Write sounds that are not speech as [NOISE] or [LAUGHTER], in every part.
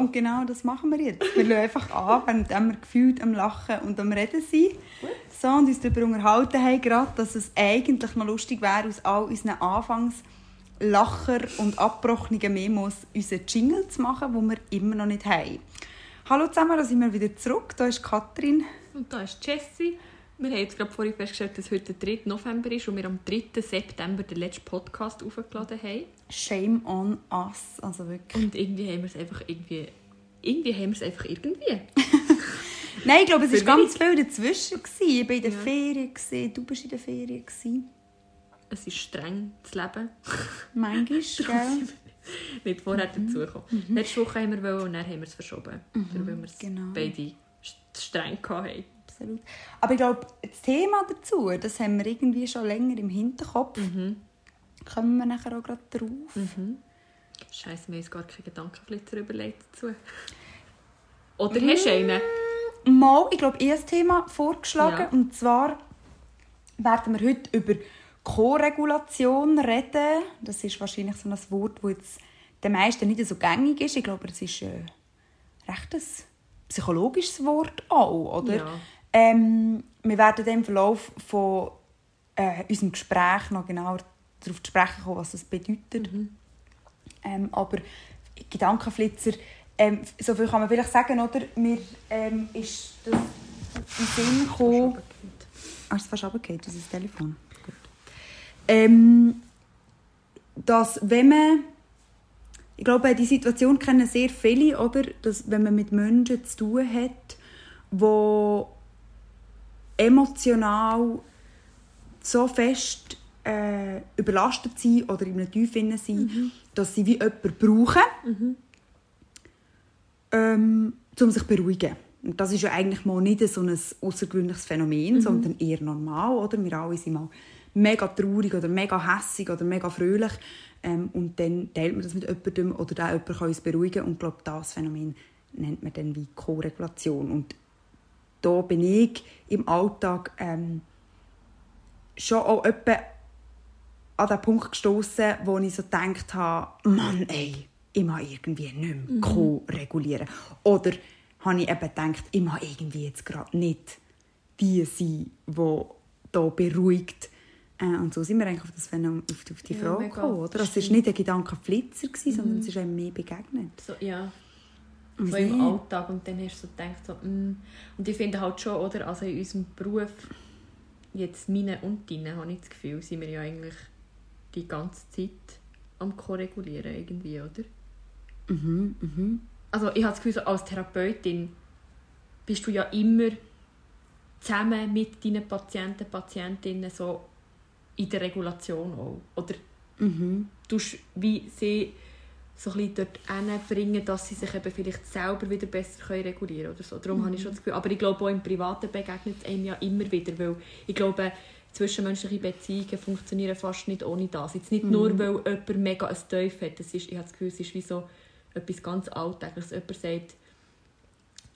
Und genau das machen wir jetzt. Wir schauen einfach an, während wir gefühlt am Lachen und am Reden sind. So, und uns darüber unterhalten haben, gerade, dass es eigentlich noch lustig wäre, aus all unseren Anfangslacher und abgebrochenen Memos unseren Jingle zu machen, den wir immer noch nicht haben. Hallo zusammen, da sind wir wieder zurück. Da ist Katrin. Und da ist Jessie. Wir haben jetzt gerade vorhin festgestellt, dass heute der 3. November ist und wir am 3. September den letzten Podcast aufgeladen haben. Shame on us, also wirklich. Und irgendwie haben wir es einfach irgendwie... Irgendwie haben wir es einfach irgendwie. [LAUGHS] Nein, ich glaube, es war ganz viel dazwischen. Ich war in der Ja. Ferien, du bist in der Ferien. Es ist streng, das Leben. Manchmal, [LAUGHS] gell? Nicht vorher dazugekommen. Letzte Woche haben wir wollen und dann haben wir es verschoben. Weil wir es genau. beide st- streng hatten. Absolut. Aber ich glaube, das Thema dazu, das haben wir irgendwie schon länger im Hinterkopf. Kommen wir nachher auch gerade drauf. Scheiße, wir haben uns gar keine Gedankenflitzer überlegt dazu. Oder hast du einen? Mal, ich glaube, ich habe ein Thema vorgeschlagen. Ja. Und zwar werden wir heute über Co-Regulation reden. Das ist wahrscheinlich so ein Wort, das jetzt den meisten nicht so gängig ist. Ich glaube, es ist äh, recht ein psychologisches Wort auch, oder? Ja. Ähm, wir werden im Verlauf von äh, unserem Gespräch noch genauer darauf zu sprechen kommen, was das bedeutet. Ähm, aber Gedankenflitzer, ähm, so viel kann man vielleicht sagen, oder? Mir ähm, ist das in den Sinn gekommen... Ah, ist es fast runtergefallen, das ist das Telefon. Gut. Ähm, dass wenn man... Ich glaube, die Situation kennen sehr viele, oder? Dass, wenn man mit Menschen zu tun hat, die emotional so fest äh, überlastet sind oder in einem Tief drin sind, dass sie wie jemanden brauchen, ähm, um sich zu beruhigen. Und das ist ja eigentlich mal nicht so ein außergewöhnliches Phänomen, sondern eher normal. Oder? Wir alle sind mal mega traurig oder mega hässig oder mega fröhlich. Ähm, und dann teilt man das mit jemandem oder der jemand kann uns beruhigen. Und ich glaube, das Phänomen nennt man dann wie Co-Regulation. Und da bin ich im Alltag ähm, schon auch etwa an den Punkt gestoßen, wo ich so gedacht habe, Mann, ey, ich mag irgendwie nicht mehr co-regulieren. Oder habe ich eben gedacht, ich mag irgendwie jetzt gerade nicht die sein, die hier beruhigt. Äh, und so sind wir eigentlich auf, das Phänomen, auf die, auf die Ja, Frage gekommen. Oder? Also es war nicht ein Gedankenflitzer, gewesen, sondern es ist einem mehr begegnet. So, ja. So wie? im Alltag. Und dann hast du so gedacht, so, mm. und ich finde halt schon, oder, also in unserem Beruf, jetzt meine und deine, habe ich das Gefühl, sind wir ja eigentlich die ganze Zeit am Korregulieren irgendwie, oder? Mhm, mhm. Also ich habe das Gefühl, so als Therapeutin bist du ja immer zusammen mit deinen Patienten, Patientinnen so in der Regulation auch. Oder Mhm. du wie sie so ein bisschen dort hinbringen, dass sie sich eben vielleicht selber wieder besser können regulieren können oder so. Darum habe ich schon das Gefühl. Aber ich glaube, auch im Privaten begegnet es einem ja immer wieder, weil ich glaube, zwischenmenschliche Beziehungen funktionieren fast nicht ohne das. Jetzt nicht nur, weil jemand mega ein Teufel hat. Das ist, ich habe das Gefühl, es ist wie so etwas ganz Alltägliches. Jemand sagt,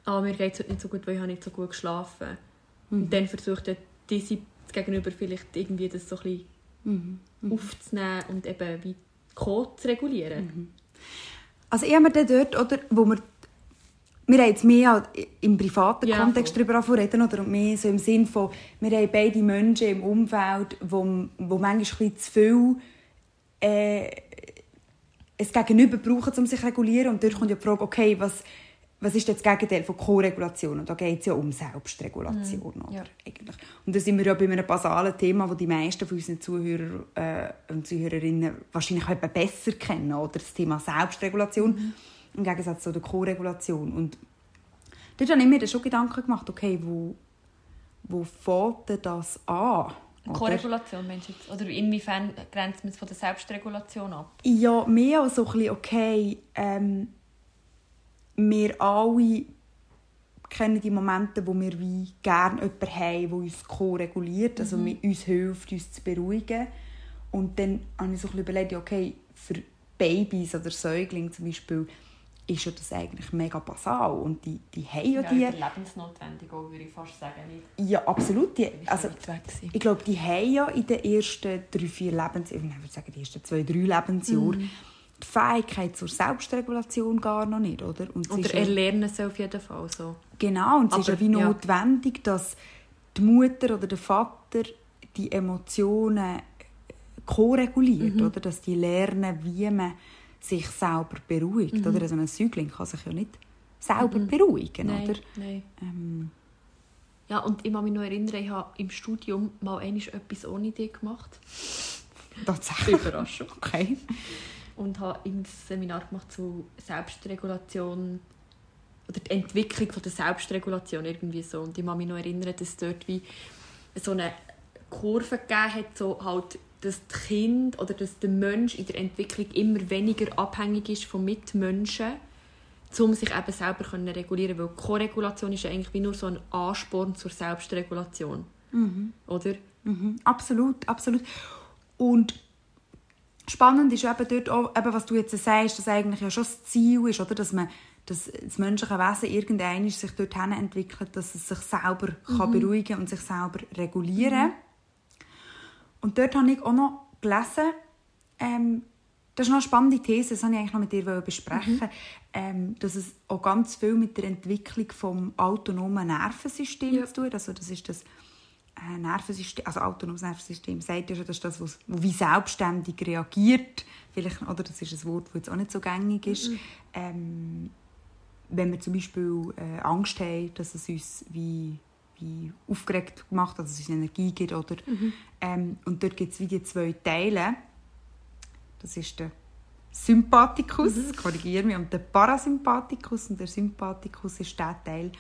ah, mir geht es heute nicht so gut, weil ich habe nicht so gut geschlafen Und dann versucht der diese Gegenüber vielleicht irgendwie das so ein bisschen Mhm. aufzunehmen und eben wie Co zu regulieren. Also ich habe mir dann dort, oder, wo wir, wir haben jetzt mehr halt im privaten Ja, Kontext voll. darüber reden, oder mehr so im Sinn von, wir haben beide Menschen im Umfeld, wo, wo manchmal ein bisschen zu viel äh, es Gegenüber brauchen, um sich zu regulieren. Und dort kommt ja die Frage, okay, was, was ist das Gegenteil von Co-Regulation? Und da geht es ja um Selbstregulation. Oder? ja. Eigentlich. Und da sind wir ja bei einem basalen Thema, das die meisten von unseren Zuhörer äh, und Zuhörerinnen wahrscheinlich besser kennen. Oder das Thema Selbstregulation im Gegensatz zu der Co-Regulation. Und dort habe ich mir dann schon Gedanken gemacht, okay, wo, wo denn das an? Korregulation meinst du jetzt? Oder inwiefern grenzt man es von der Selbstregulation ab? Ja, mehr so ein bisschen, okay, ähm, wir alle kennen die Momente, wo wir wie gerne jemanden haben, der uns co-reguliert, also mit uns hilft, uns zu beruhigen. Und dann habe ich so ein überlegt, ja, okay, für Babys oder Säuglinge zum Beispiel ist ja das eigentlich mega basal und die, die haben ja, die... lebensnotwendig auch, würde ich fast sagen. Nicht Ja, absolut. Die, also, ich glaube, die haben ja in den ersten drei, vier Lebensjahren, ich würde sagen, die ersten zwei, drei Lebensjahren, die Fähigkeit zur Selbstregulation gar noch nicht, oder? Und oder erlernen sie auf jeden Fall so. Genau, und es ist ja wie notwendig, dass die Mutter oder der Vater die Emotionen ko-reguliert, mhm. oder? Dass die lernen, wie man sich selber beruhigt, mhm. oder? Also ein Säugling kann sich ja nicht selber mhm. beruhigen, nein, oder? Nein. Ähm, ja, und ich kann mich noch erinnern, ich habe im Studium mal etwas ohne dich gemacht. Tatsächlich? Überraschung. Okay. Und habe ein Seminar gemacht zu Selbstregulation oder die Entwicklung von der Selbstregulation irgendwie so. Und ich kann mich noch erinnern, dass es dort wie so eine Kurve gegeben hat, so halt, dass das Kind oder dass der Mensch in der Entwicklung immer weniger abhängig ist von Mitmenschen um sich eben selber zu regulieren Weil Koregulation ist ja eigentlich wie nur so ein Ansporn zur Selbstregulation. Mhm. Oder? Mhm. Absolut, absolut. Und spannend ist eben dort auch, eben, was du jetzt sagst, dass eigentlich ja schon das Ziel ist, oder? dass man dass das menschliche Wesen irgendwann sich dorthin entwickelt, dass es sich selber mhm. kann beruhigen und sich selber regulieren mhm. Und dort habe ich auch noch gelesen, ähm, das ist noch eine spannende These, das wollte ich eigentlich noch mit dir besprechen, mhm. ähm, dass es auch ganz viel mit der Entwicklung des autonomen Nervensystems ja. zu tun Also das ist das Nervensystem, also autonomes Nervensystem, sagt ja schon, das ist das, was, wie selbstständig reagiert. Vielleicht, oder das ist ein Wort, das jetzt auch nicht so gängig ist. Mhm. Ähm, wenn wir zum Beispiel äh, Angst haben, dass es uns wie, wie aufgeregt macht, dass es uns Energie gibt. Oder, mhm. ähm, und dort gibt es wie die zwei Teile das ist der Sympathikus, mhm. korrigiere mich, und der Parasympathikus. Und der Sympathikus ist der Teil,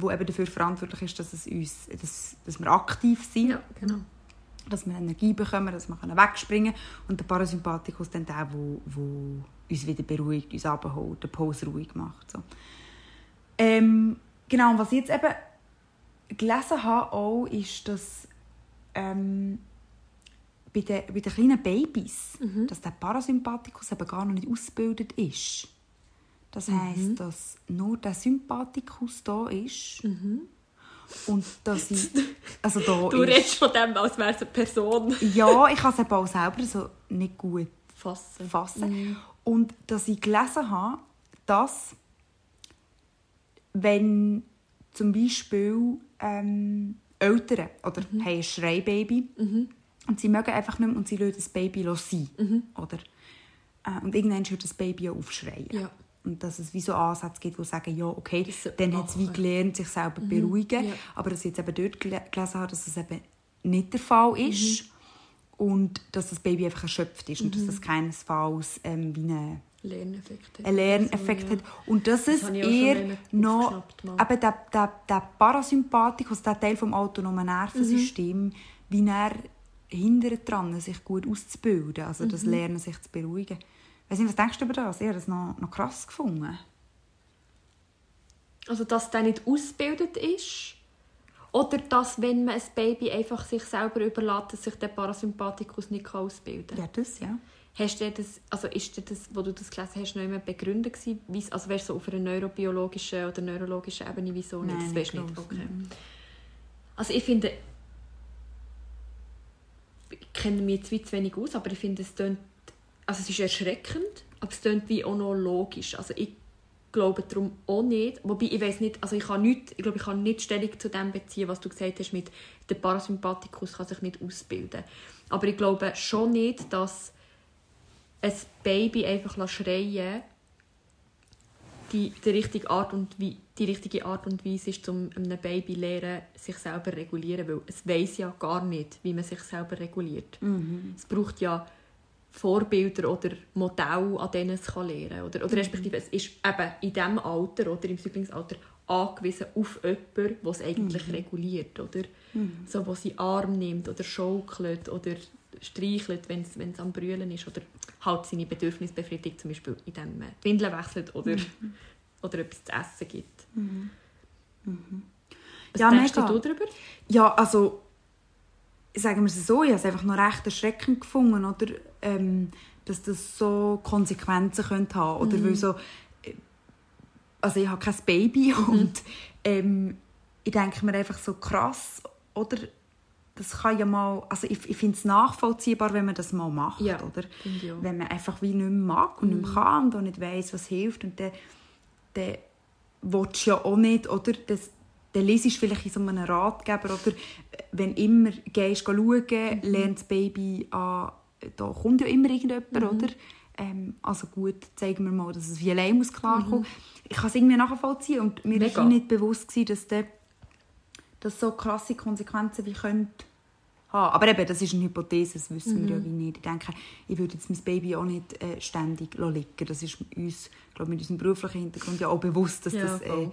der eben dafür verantwortlich ist, dass, es uns, dass, dass wir aktiv sind. Ja, genau. Dass wir Energie bekommen, dass wir wegspringen können. Und der Parasympathikus dann der, der, der uns wieder beruhigt, uns abholt, den Puls ruhig macht. So. Ähm, genau, und was ich jetzt eben gelesen habe, auch, ist, dass ähm, bei den, bei den kleinen Babys, mhm. dass der Parasympathikus eben gar noch nicht ausgebildet ist. Das mhm. heisst, dass nur der Sympathikus da ist. Mhm. Und dass ich, also da [LAUGHS] du redest von dem, als wäre es eine Person. ja, ich kann es eben auch selber so nicht gut fassen. fassen. Mhm. Und dass ich gelesen habe, dass wenn zum Beispiel ähm, Eltern oder mhm. haben ein Schreibaby mhm. Und sie mögen einfach nicht mehr und sie lassen das Baby sein. Mhm. Oder? Äh, und irgendwann hört das Baby ja aufschreien. Ja. Und dass es wie so Ansätze gibt, die sagen, ja, okay, dann hat es wie gelernt, sich selber mhm. beruhigen. Ja. Aber dass ich jetzt eben dort gelesen habe, dass es eben nicht der Fall ist. Mhm. Und dass das Baby einfach erschöpft ist. Und dass mhm. das keinesfalls ähm, wie eine Lerneffekt hat. Ein Lerneffekt also, hat. Und dass das es eher noch eben der, der, der Parasympathikus, der Teil des autonomen Nervensystems, mhm. wie er hindert daran, sich gut auszubilden, also das mhm. Lernen, sich zu beruhigen. Weiss nicht, was denkst du über das? Ich habe das noch, noch krass gefunden. Also, dass der nicht ausgebildet ist? Oder dass, wenn man ein Baby einfach sich selber überlässt, dass sich der Parasympathikus nicht ausbilden kann? Ja, das, ja. Hast du das, also ist dir das, wo du das gelesen hast, noch immer begründet gewesen? Also wärst du so auf einer neurobiologischen oder neurologischen Ebene, wieso nicht? Nein, das weißt nicht. Okay. Also ich finde, kenne mich jetzt zu wenig aus, aber ich finde, es tönt, also es ist erschreckend, aber es klingt wie auch noch logisch. Also ich glaube darum auch nicht, wobei ich weiß nicht, also ich kann nicht, ich glaube, ich kann nicht Stellung zu dem beziehen, was du gesagt hast mit der Parasympathikus kann sich nicht ausbilden. Aber ich glaube schon nicht, dass ein Baby einfach schreien die, die richtige Art und wie die richtige Art und Weise ist, um einem Baby lernen, sich selber zu regulieren, weil es weiß ja gar nicht, wie man sich selber reguliert. Mhm. Es braucht ja Vorbilder oder Modelle, an denen es kann lernen kann. Oder, oder mhm. respektive, es ist eben in diesem Alter oder im Säuglingsalter angewiesen auf jemanden, der es eigentlich mhm. reguliert. Oder? Mhm. So, wo sie Arm nimmt oder schaukelt oder streichelt, wenn es am Brüllen ist. Oder halt seine Bedürfnisse befriedigt, zum Beispiel indem man Windeln wechselt oder, mhm. [LAUGHS] oder etwas zu essen gibt. Mhm. Mhm. Was ja, denkst mega. du darüber? Ja, also sagen wir es so, ich habe es einfach noch recht erschreckend gefunden, oder? Ähm, dass das so Konsequenzen könnte haben oder mhm. weil so äh, also ich habe kein Baby mhm. und ähm, ich denke mir einfach so krass oder das kann ja mal, also ich, ich finde es nachvollziehbar, wenn man das mal macht, Ja, oder? Wenn man einfach wie nicht mehr mag und nicht mehr kann und auch nicht weiss, was hilft und dann, dann willst du ja auch nicht, oder? Das, dann liest vielleicht in so einem Ratgeber, oder wenn immer gehst schauen, lernt das Baby an, da kommt ja immer irgendjemand, oder? Ähm, also gut, zeigen wir mal, dass es wie allein muss klarkommen. Ich kann es irgendwie nachvollziehen und mir Mega. war nicht bewusst, gewesen, dass der das so krasse Konsequenzen wie könnte haben. Aber eben, das ist eine Hypothese, das wissen wir ja wie nicht. Ich denke, ich würde jetzt mein Baby auch nicht äh, ständig liegen lassen. Das ist uns, glaube mit unserem beruflichen Hintergrund ja auch bewusst, dass Ja, das äh.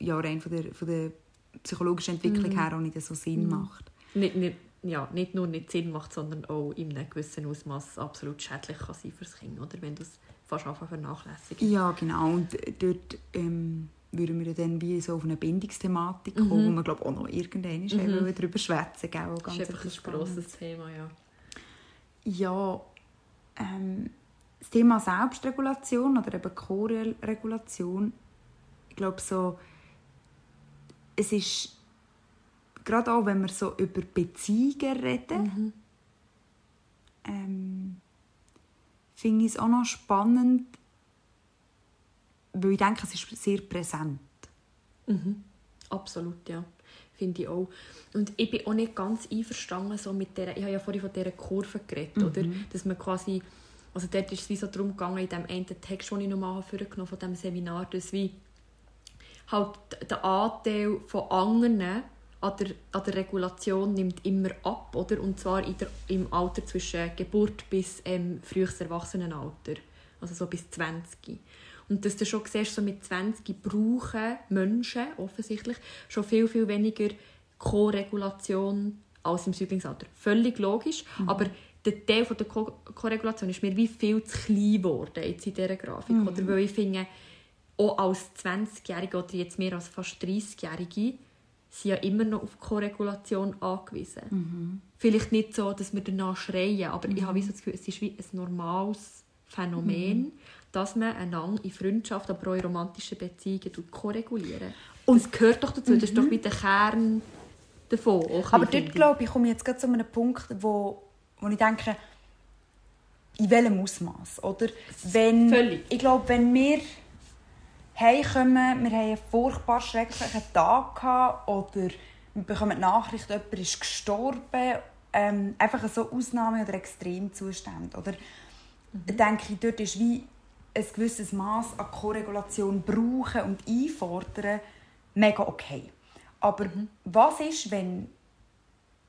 Ja, rein von der, von der psychologischen Entwicklung her auch nicht so Sinn macht. Nicht, nicht, ja, nicht nur nicht Sinn macht, sondern auch in einem gewissen Ausmaß absolut schädlich kann sein für das Kind, oder? wenn du es fast einfach vernachlässigst. Ja, genau. Und dort ähm, würden wir dann wie so auf eine Bindungsthematik kommen, wo wir glaube auch noch irgendwann mhm. darüber schwätzen. Gell? Das ist einfach ein grosses Thema, ja. Ja, ähm, das Thema Selbstregulation oder eben Co-Regulation, ich glaube so, es ist gerade auch, wenn wir so über Beziehungen reden, ähm, finde ich es auch noch spannend, weil ich denke, es ist sehr präsent. Absolut, ja. Finde ich auch. Und ich bin auch nicht ganz einverstanden so mit der, ich habe ja vorhin von dieser Kurve geredet, oder? Dass man quasi, also dort ist es wie so darum gegangen, in dem einen Text, den ich nochmal vorgenommen von diesem Seminar, dass wie halt der Anteil von anderen an der, an der Regulation nimmt immer ab, oder? Und zwar in der, im Alter zwischen Geburt bis ähm, frühes Erwachsenenalter, also so bis 20. Und dass du schon siehst, so mit 20 brauchen Menschen offensichtlich schon viel, viel weniger Co-Regulation als im Säuglingsalter. Völlig logisch, aber der Teil von der Co-Regulation ist mir wie viel zu klein geworden jetzt in dieser Grafik. Oder weil ich finde, auch als 20-Jährige oder jetzt mehr als fast 30-Jährige sind ja immer noch auf Co-Regulation angewiesen. Vielleicht nicht so, dass wir danach schreien, aber ich habe so das Gefühl, es ist wie ein normales Phänomen, dass man einander in Freundschaft, aber auch in romantischen Beziehungen tut ko-regulieren. Und das gehört doch dazu, das ist doch wie der Kern davon. auch Aber dort, glaube ich, komme ich jetzt gerade zu einem Punkt, wo, wo ich denke, in welchem Ausmaß, oder? Wenn, Völlig. Ich glaube, wenn wir heimkommen, wir haben einen furchtbar schrecklichen Tag gehabt, oder wir bekommen die Nachricht, jemand ist gestorben, ähm, einfach so Ausnahme- oder Extremzustände, oder? Mhm. denke ich, dort ist wie ein gewisses Maß an Korregulation brauchen und einfordern mega okay. Aber Mhm. was ist, wenn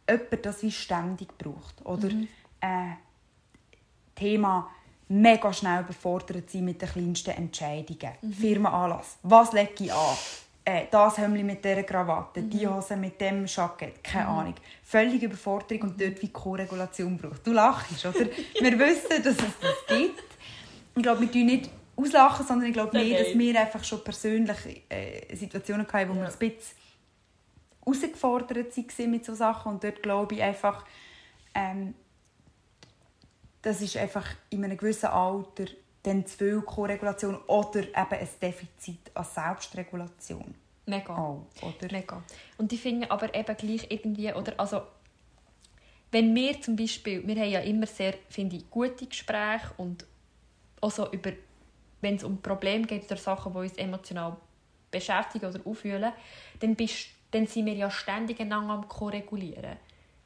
jemand das wie ständig braucht? Oder Mhm. äh, Thema mega schnell überfordert sein mit den kleinsten Entscheidungen. Mhm. Firmenanlass. Was lege ich an? Äh, das Hemd mit dieser Krawatte, Mhm. die Hose mit dem Jackett, keine Ahnung. Völlige Überforderung und dort wie Co-Regulation braucht. Du lachst, oder? [LAUGHS] Wir wissen, dass es das gibt. Ich glaube, wir tun nicht auslachen, sondern ich glaube mehr, dass wir einfach schon persönlich äh, Situationen hatten, wo wir Ja. ein bisschen herausgefordert waren mit solchen Sachen. Und dort glaube ich einfach, ähm, das ist einfach in einem gewissen Alter dann zu viel Koregulation oder eben ein Defizit an Selbstregulation. Mega. Auch, oder? Mega. Und ich finde aber eben gleich irgendwie, oder, also, wenn wir zum Beispiel, wir haben ja immer sehr, finde ich, gute Gespräche und auch so über, wenn es um Probleme geht oder Sachen, die uns emotional beschäftigen oder aufwühlen, dann, bist, dann sind wir ja ständig einander am Korregulieren.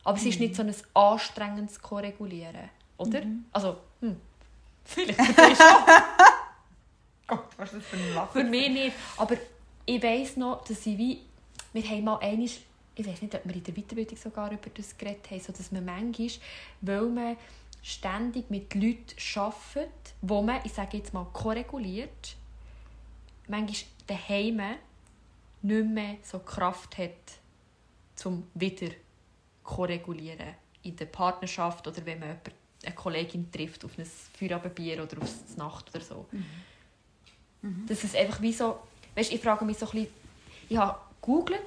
Aber es ist nicht so ein anstrengendes Korregulieren, oder? Also, hm, [LAUGHS] vielleicht für dich. [LAUGHS] Gott, was ist das für ein Lachen? Für mich nicht. Aber ich weiss noch, dass ich wie... Wir haben mal einmal... Ich weiß nicht, ob wir in der Weiterbildung sogar über das geredet haben, so dass man manchmal, weil man ständig mit Leuten arbeitet, wo man, ich sage jetzt mal, korreguliert, manchmal daheim nicht mehr so Kraft hat, zum wieder korregulieren in der Partnerschaft oder wenn man jemanden, eine Kollegin trifft auf ein Feierabendbier oder auf die Nacht oder so. Das ist einfach wie so, weißt, ich frage mich so ein bisschen, ich habe gegoogelt,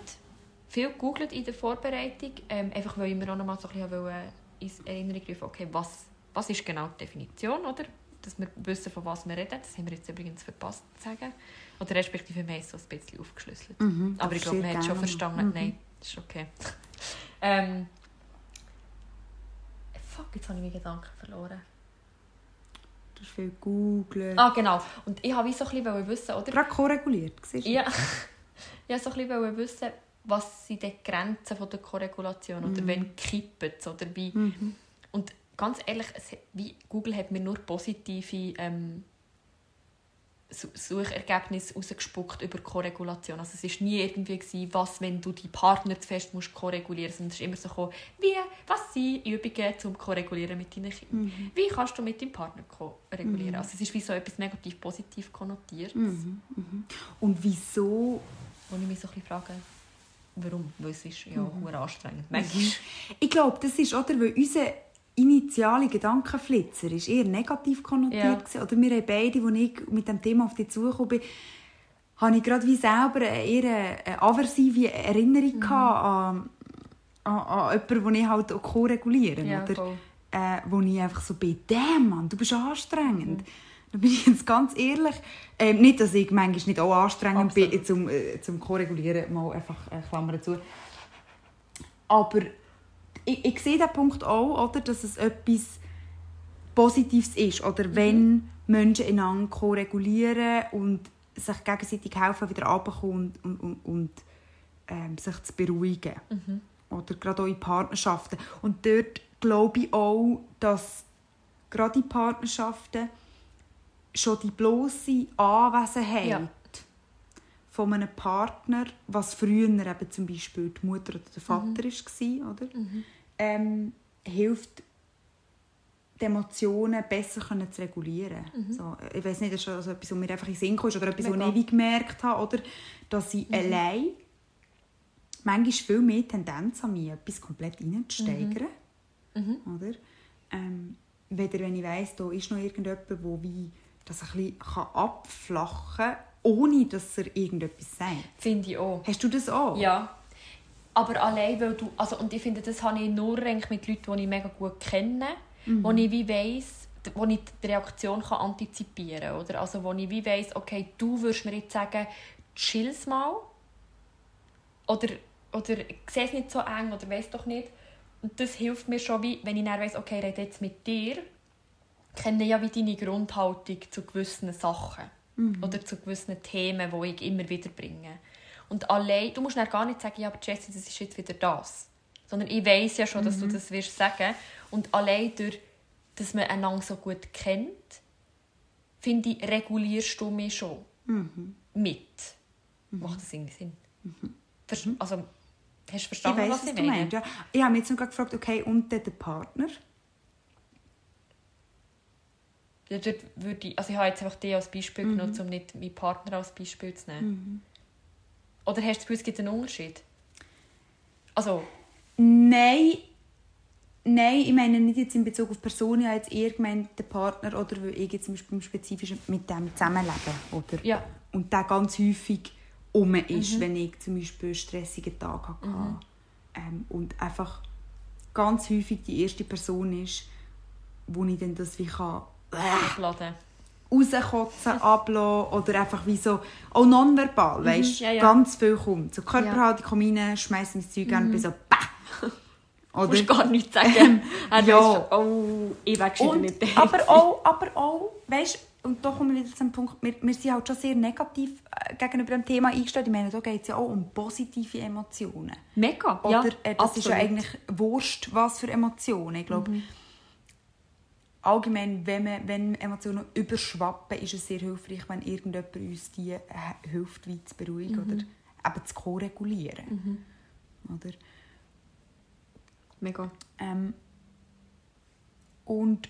viel gegoogelt in der Vorbereitung, ähm, einfach weil ich mir auch noch mal so ein bisschen wollte, in Erinnerung rufen, okay, was, was ist genau die Definition, oder? Dass wir wissen, von was wir reden. Das haben wir jetzt übrigens verpasst zu sagen. Oder respektive wir haben es so ein bisschen aufgeschlüsselt. Mhm, Aber ich glaube, man hat schon gerne. verstanden, Mhm. nein, das ist okay. [LAUGHS] Ähm, fuck, jetzt habe ich meinen Gedanken verloren. Du hast viel googeln. Ah, genau. Und ich wollte so ein bisschen wissen, oder? Gerade koreguliert, siehst du? Ja. [LAUGHS] ich wollte so ein bisschen wissen, was sind die Grenzen von der Korregulation oder Mhm. wenn kippen es oder wie. Und ganz ehrlich, wie Google hat mir nur positive ähm, Su- Suchergebnisse rausgespuckt über Korregulation. Also es war nie irgendwie, gewesen, was, wenn du deinen Partner zu fest musst korregulieren musst, sondern es ist immer so gekommen, wie, was sind Übungen zum Korregulieren mit deinen Kindern? Wie kannst du mit deinem Partner korregulieren? Also es ist wie so etwas negativ positiv konnotiert, Und wieso? wo ich mich so ein bisschen frage, warum? Weil es ist ja mhm. anstrengend. Manchmal. Ich glaube, das ist, oder, weil unser initiale Gedankenflitzer ist eher negativ konnotiert Ja. gewesen. Oder wir haben beide, als ich mit dem Thema auf dich zugekommen bin, habe ich gerade wie selber eine eher eine aversive Erinnerung Mhm. an, an, an jemanden, den ich halt auch ko-regulieren Ja, oder? voll. Äh, wo ich einfach so bin, «Damn, Mann, du bist Mhm. anstrengend». Da bin ich jetzt ganz ehrlich. Ähm, nicht, dass ich manchmal nicht auch anstrengend Absolut. bin zum, äh, zum Korregulieren, mal einfach äh, Klammern zu. Aber ich, ich sehe den Punkt auch, oder, dass es etwas Positives ist. Oder wenn Menschen einander korregulieren und sich gegenseitig helfen, wieder runterzukommen und, und, und, ähm, sich zu beruhigen. Oder gerade auch in Partnerschaften. Und dort glaube ich auch, dass gerade in Partnerschaften schon die bloße Anwesenheit Ja. Von einem Partner, was früher eben zum Beispiel die Mutter oder der Vater war, oder? Ähm, hilft, die Emotionen besser können zu regulieren. So, ich weiß nicht, das ist schon so etwas, was mir einfach in den Sinn kam, oder etwas, was ich gemerkt habe, oder? dass ich allein manchmal viel mehr Tendenz habe, mich etwas komplett reinzusteigern. Oder? Ähm, weder wenn ich weiss, da ist noch irgendjemand, der wie das ein bisschen abflachen kann, ohne dass er irgendetwas sagt. Finde ich auch. Hast du das auch? Ja. Aber allein, weil du... Also, und ich finde, das habe ich nur eigentlich mit Leuten, die ich mega gut kenne, wo ich wie weiss, wo ich die Reaktion kann antizipieren kann. Oder? Also, wo ich wie weiss, okay, du würdest mir jetzt sagen, chill's mal. Oder, oder ich sehe es nicht so eng oder weiss doch nicht. Und das hilft mir schon, wie, wenn ich dann weiss, okay, ich rede jetzt mit dir, kenne ja wie deine Grundhaltung zu gewissen Sachen. Oder zu gewissen Themen, die ich immer wieder bringe. Und allein, du musst dann gar nicht sagen, ja, aber Jessie, das ist jetzt wieder das. Sondern ich weiß ja schon, dass du das wirst sagen. Und allein durch, dass man einander so gut kennt, finde ich, regulierst du mich schon mit. Macht das irgendwie Sinn? Ver- Also, hast du Ich verstanden, weiss, was was ich du meine? meinst. Ja. Ich habe mich jetzt noch gefragt, okay, und der Partner? Ja, dort würde ich, also ich habe jetzt einfach dich als Beispiel Mhm. genommen, um nicht meinen Partner als Beispiel zu nehmen. Oder hast du das Gefühl, es gibt einen Unterschied? Also, Nein, nein, ich meine nicht jetzt in Bezug auf Personen, ich habe jetzt eher gemeint, der Partner oder weil ich jetzt zum Beispiel im Spezifischen mit dem zusammenlebe. Oder? ja. Und der ganz häufig um ist, wenn ich zum Beispiel einen stressigen Tag hatte. Ähm, und einfach ganz häufig die erste Person ist, wo ich dann das wie kann Abladen. rauskotzen, ablassen oder einfach wie so, auch nonverbal, weißt Mhm, ja, ja. ganz viel kommt. So Körperhaltung, komm rein, schmeiß mein Zeug an und bin so! Du [LAUGHS] Oder? musst gar nichts sagen. [LAUGHS] Er Ja. weiss schon, oh, ich wechsle Und, nicht. aber [LAUGHS] auch, aber auch, weißt und da kommen wir wieder zum Punkt, wir, wir sind halt schon sehr negativ äh, gegenüber dem Thema eingestellt. Ich meine, da geht es ja auch um positive Emotionen. Mega, Oder ja, äh, das ist ja absolut. eigentlich wurscht, was für Emotionen. Ich glaube, allgemein, wenn, man, wenn Emotionen überschwappen, ist es sehr hilfreich, wenn irgendjemand uns die äh, hilft, wie zu beruhigen oder eben zu koregulieren. Oder? Mega. Ähm, und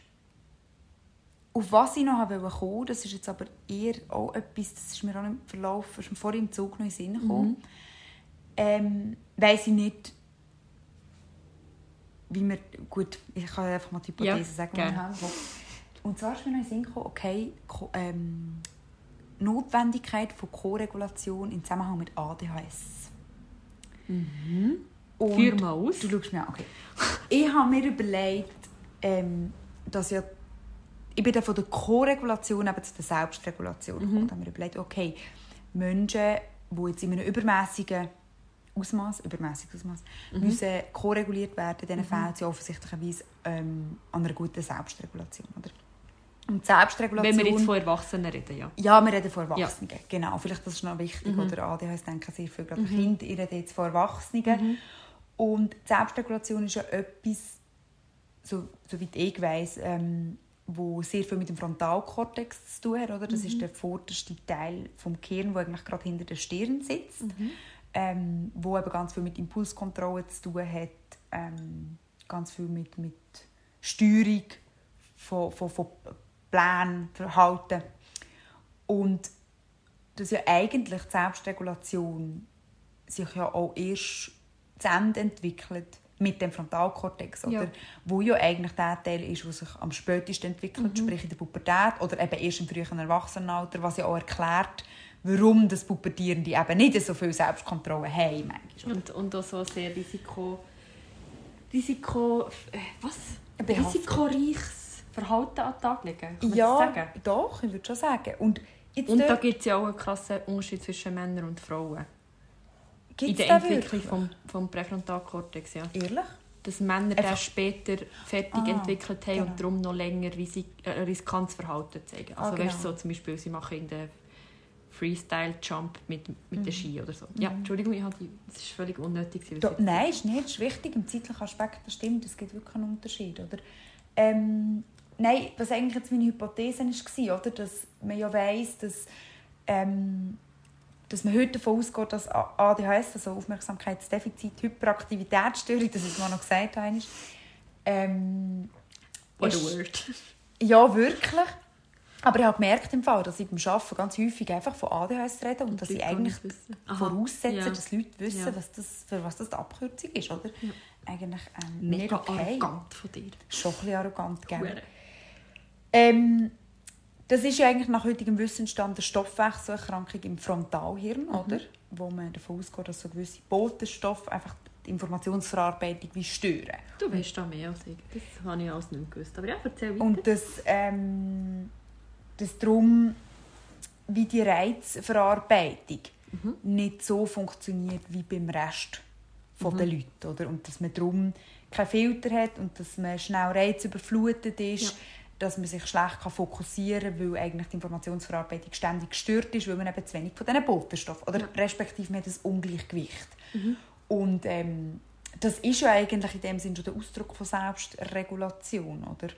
auf was ich noch wollte kommen, das ist jetzt aber eher auch etwas, das ist mir auch im Verlauf, ist mir vorhin im Zug noch in den Sinn gekommen, ähm, weiss ich nicht, wie wir, gut, ich kann einfach mal die Hypothese Ja, sagen, gerne. Und zwar ist mir noch in den Sinn gekommen, okay, ähm, Notwendigkeit von Koregulation im Zusammenhang mit ADHS. Und Führ mal aus. Du schaust mir an, okay. Ich habe mir überlegt, ähm, dass ja... Ich bin dann von der Koregulation eben zu der Selbstregulation gekommen. Da habe ich mir überlegt, okay, Menschen, die jetzt in einem übermäßigen Ausmaß, übermäßiges Ausmaß, mhm. müssen koreguliert werden. Dann mhm. fehlt sie offensichtlicherweise ähm, an einer guten Selbstregulation. Oder? Und Selbstregulation... Wenn wir jetzt von Erwachsenen reden, ja. Ja, wir reden von Erwachsenen, ja. genau. Vielleicht das ist noch wichtig. Mhm. Oder ADHS denken sehr viel gerade mhm. Kinder, ich rede jetzt von Erwachsenen. Mhm. Und Selbstregulation ist ja etwas, so, soweit ich weiss, ähm, wo sehr viel mit dem Frontalkortex zu tun hat. Oder? Das mhm. ist der vorderste Teil vom Gehirn, der eigentlich gerade hinter der Stirn sitzt, mhm. Ähm, wo eben ganz viel mit Impulskontrolle zu tun hat, ähm, ganz viel mit, mit Steuerung von, von, von Plänen, Verhalten. Und dass ja eigentlich die Selbstregulation sich ja auch erst zu Ende entwickelt mit dem Frontalkortex, oder? Ja. wo ja eigentlich der Teil ist, der sich am spätesten entwickelt, mhm. sprich in der Pubertät oder eben erst im frühen Erwachsenenalter, was ja auch erklärt, warum das Pubertierende eben nicht so viel Selbstkontrolle haben. Und, und auch so sehr Risiko... Risiko... Äh, was? Risikoreiches Verhalten an den Tag legen, kann ja, sagen? doch, ich würde schon sagen. Und, und da gibt es ja auch einen krassen Unterschied zwischen Männern und Frauen. Gibt's in der Entwicklung vom, vom Präfrontalkortex, ja. Ehrlich? Dass Männer das später fertig ah, entwickelt haben genau. und darum noch länger risik äh, riskantes Verhalten zeigen. Also ah, genau. weißt, so zum Beispiel, sie machen in der Freestyle-Jump mit, mit mhm. der Ski oder so. Mhm. Ja, Entschuldigung, ich die, das ist völlig unnötig. Da, nein, ist nicht. Ist wichtig im zeitlichen Aspekt. Das stimmt, es gibt wirklich einen Unterschied. Oder? Ähm, nein, was eigentlich jetzt meine Hypothese war, oder? dass man ja weiss, dass ähm, dass man heute davon ausgeht, dass ADHS, also Aufmerksamkeitsdefizit, Hyperaktivitätsstörung, das ist mal noch gesagt habe, ähm, What a word. Ja, wirklich. Aber ich habe gemerkt im Fall, dass ich beim Arbeiten ganz häufig einfach von ADHS rede und, und dass ich eigentlich voraussetze, ja. dass Leute wissen, ja. was das, für was das die Abkürzung ist. Oder? Ja. Eigentlich ähm, Mega okay. arrogant von dir. Schon ein bisschen arrogant, gell? Ähm, das ist ja eigentlich nach heutigem Wissensstand eine Stoffwechselerkrankung im Frontalhirn, mhm. oder? wo man davon ausgeht, dass so gewisse Botenstoffe einfach die Informationsverarbeitung wie stören. Du weißt da mehr als ich. Das habe ich alles nicht gewusst. Aber ja, erzähl weiter. Und dass, ähm, dass darum wie die Reizverarbeitung mhm. nicht so funktioniert wie beim Rest mhm. der Leute. Oder? Und dass man darum keinen Filter hat und dass man schnell reizüberflutet ist. Ja dass man sich schlecht fokussieren kann, weil eigentlich die Informationsverarbeitung ständig gestört ist, weil man eben zu wenig von diesen Botenstoffen oder ja. respektive man hat ein Ungleichgewicht. Mhm. Und ähm, das ist ja eigentlich in dem Sinne schon der Ausdruck von Selbstregulation, oder?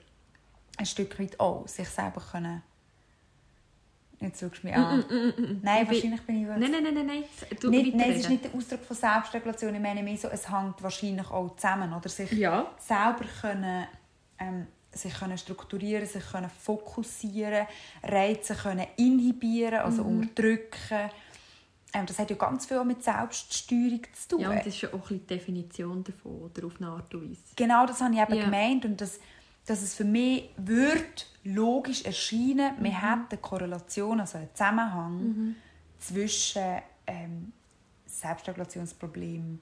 Ein Stück weit auch, sich selber können Jetzt schaust du mich an. Mm, mm, mm, nein, wahrscheinlich bin ich... Nein, nein, nein, nein. nein. Du nicht, nein, es ist nicht der Ausdruck von Selbstregulation. Ich meine mehr so, es hängt wahrscheinlich auch zusammen. Oder sich ja. selber können, ähm, sich können strukturieren, sich können fokussieren, Reize können inhibieren, also mhm. unterdrücken. Ähm, das hat ja ganz viel mit Selbststeuerung zu tun. Ja, und das ist ja auch ein die Definition davon, oder auf eine Art und Weise. Genau, das habe ich eben ja. gemeint und das, dass es für mich wird logisch erscheinen, mhm. man hat eine Korrelation, also einen Zusammenhang mhm. zwischen ähm, Selbstregulationsproblemen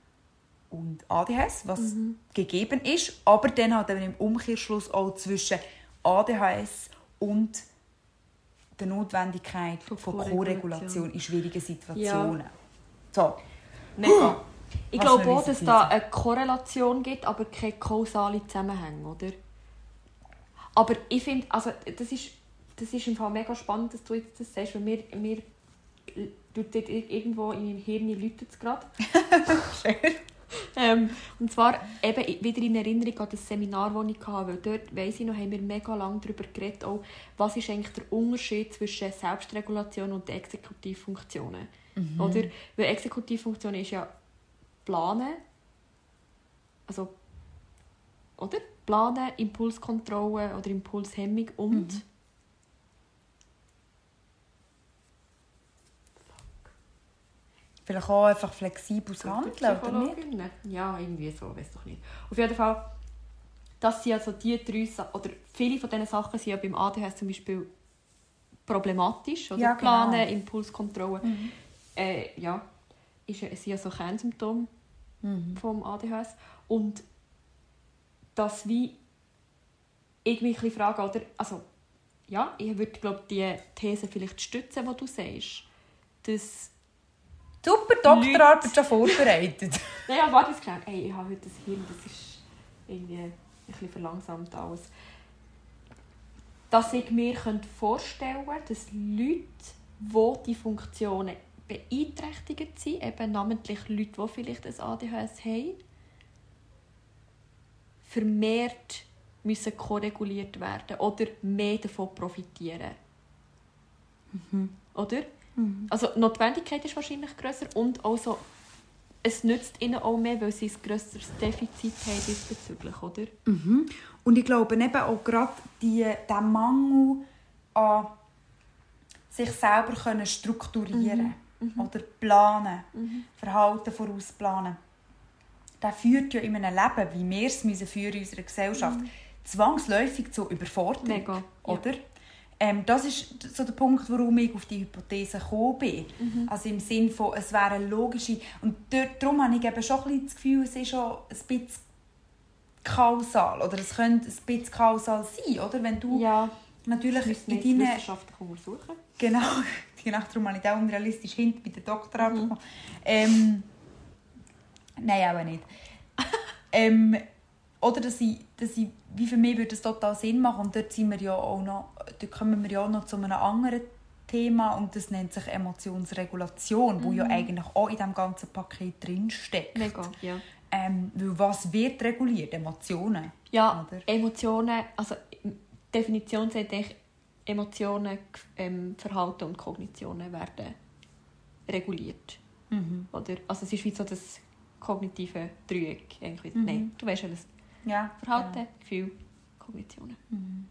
und ADHS, was mhm. gegeben ist, aber dann halt eben im Umkehrschluss auch zwischen ADHS und der Notwendigkeit von, von Co-Regulation in schwierigen Situationen. Ja. So. Mega. Ich glaube auch, dass es da eine Korrelation gibt, aber keine kausale Zusammenhänge, oder? Aber ich finde, also das ist, das ist im Fall mega spannend, dass du jetzt das sagst, weil mir, mir irgendwo in meinem Hirn läutet es gerade. [LAUGHS] Schön ähm, und zwar eben wieder in Erinnerung an das Seminar, das ich hatte, weil dort, weiss ich noch, haben wir mega lange darüber geredet, auch, was ist eigentlich der Unterschied zwischen Selbstregulation und Exekutivfunktionen. Mhm. Oder? Weil Exekutivfunktion ist ja planen, also, oder? Planen, Impulskontrolle oder Impulshemmung und mhm Vielleicht auch einfach flexibles Handeln, oder nicht? Ja, irgendwie so, weiß doch nicht. Auf jeden Fall, das sind also die drei oder viele von diesen Sachen sind ja beim ADHS zum Beispiel problematisch, oder? Ja, genau. Planen, Impulskontrolle. Mhm. Äh, ja, ist, sind ja so Kernsymptome mhm. vom ADHS. Und das wie irgendwie ein fragen, oder? Also, ja, ich würde glaube die These vielleicht stützen, die du sagst, dass Super Doktorarbeit schon vorbereitet. Nein, [LAUGHS] ja, warte schnell. Hey, ich habe heute das Hirn, das ist irgendwie ein bisschen verlangsamt alles. Dass ich mir vorstellen könnte, dass Leute, die diese Funktionen beeinträchtigt sind, eben namentlich Leute, die vielleicht ein ADHS haben, vermehrt müssen koreguliert werden oder mehr davon profitieren. Mhm. Oder? Mhm. Also die Notwendigkeit ist wahrscheinlich größer und auch es nützt ihnen auch mehr, weil sie ein grösseres Defizit haben diesbezüglich, oder? Mhm. Und ich glaube eben auch gerade die, der Mangel an sich selber können strukturieren mhm. mhm. oder planen, mhm. Verhalten vorausplanen, der führt ja in einem Leben, wie wir es müssen führen in unserer Gesellschaft, mhm. zwangsläufig zu Überforderung, Mega. oder? Ja. Ähm, das ist so der Punkt, warum ich auf die Hypothese gekommen bin. Mhm. Also im Sinne von, es wäre eine logische... Und darum habe ich eben schon ein das Gefühl, es ist schon ein bisschen kausal. Oder es könnte ein bisschen kausal sein, oder? Wenn du ja, natürlich in deinen... wissenschaftlich untersuchen. Genau. [LAUGHS] genau, darum habe ich auch unrealistisch hinten bei der Doktorarbeit mhm. ähm, Nein, auch nicht. ähm, oder dass ich, dass ich, wie für mich würde es total Sinn machen und dort sind wir ja auch noch, dort kommen wir ja auch noch zu einem anderen Thema und das nennt sich Emotionsregulation, mhm. wo ja mhm. eigentlich auch in diesem ganzen Paket drinsteckt. Mega, ja. Ähm, weil was wird reguliert? Emotionen? Ja, oder? Emotionen, also Definition sagt eigentlich, Emotionen, ähm, Verhalten und Kognitionen werden reguliert. Mhm. Oder? Also es ist wie so das kognitive Dreieck. Mhm. Nein, du weißt alles. Ja. Verhalten, ja. Gefühl, Kognitionen. Mhm.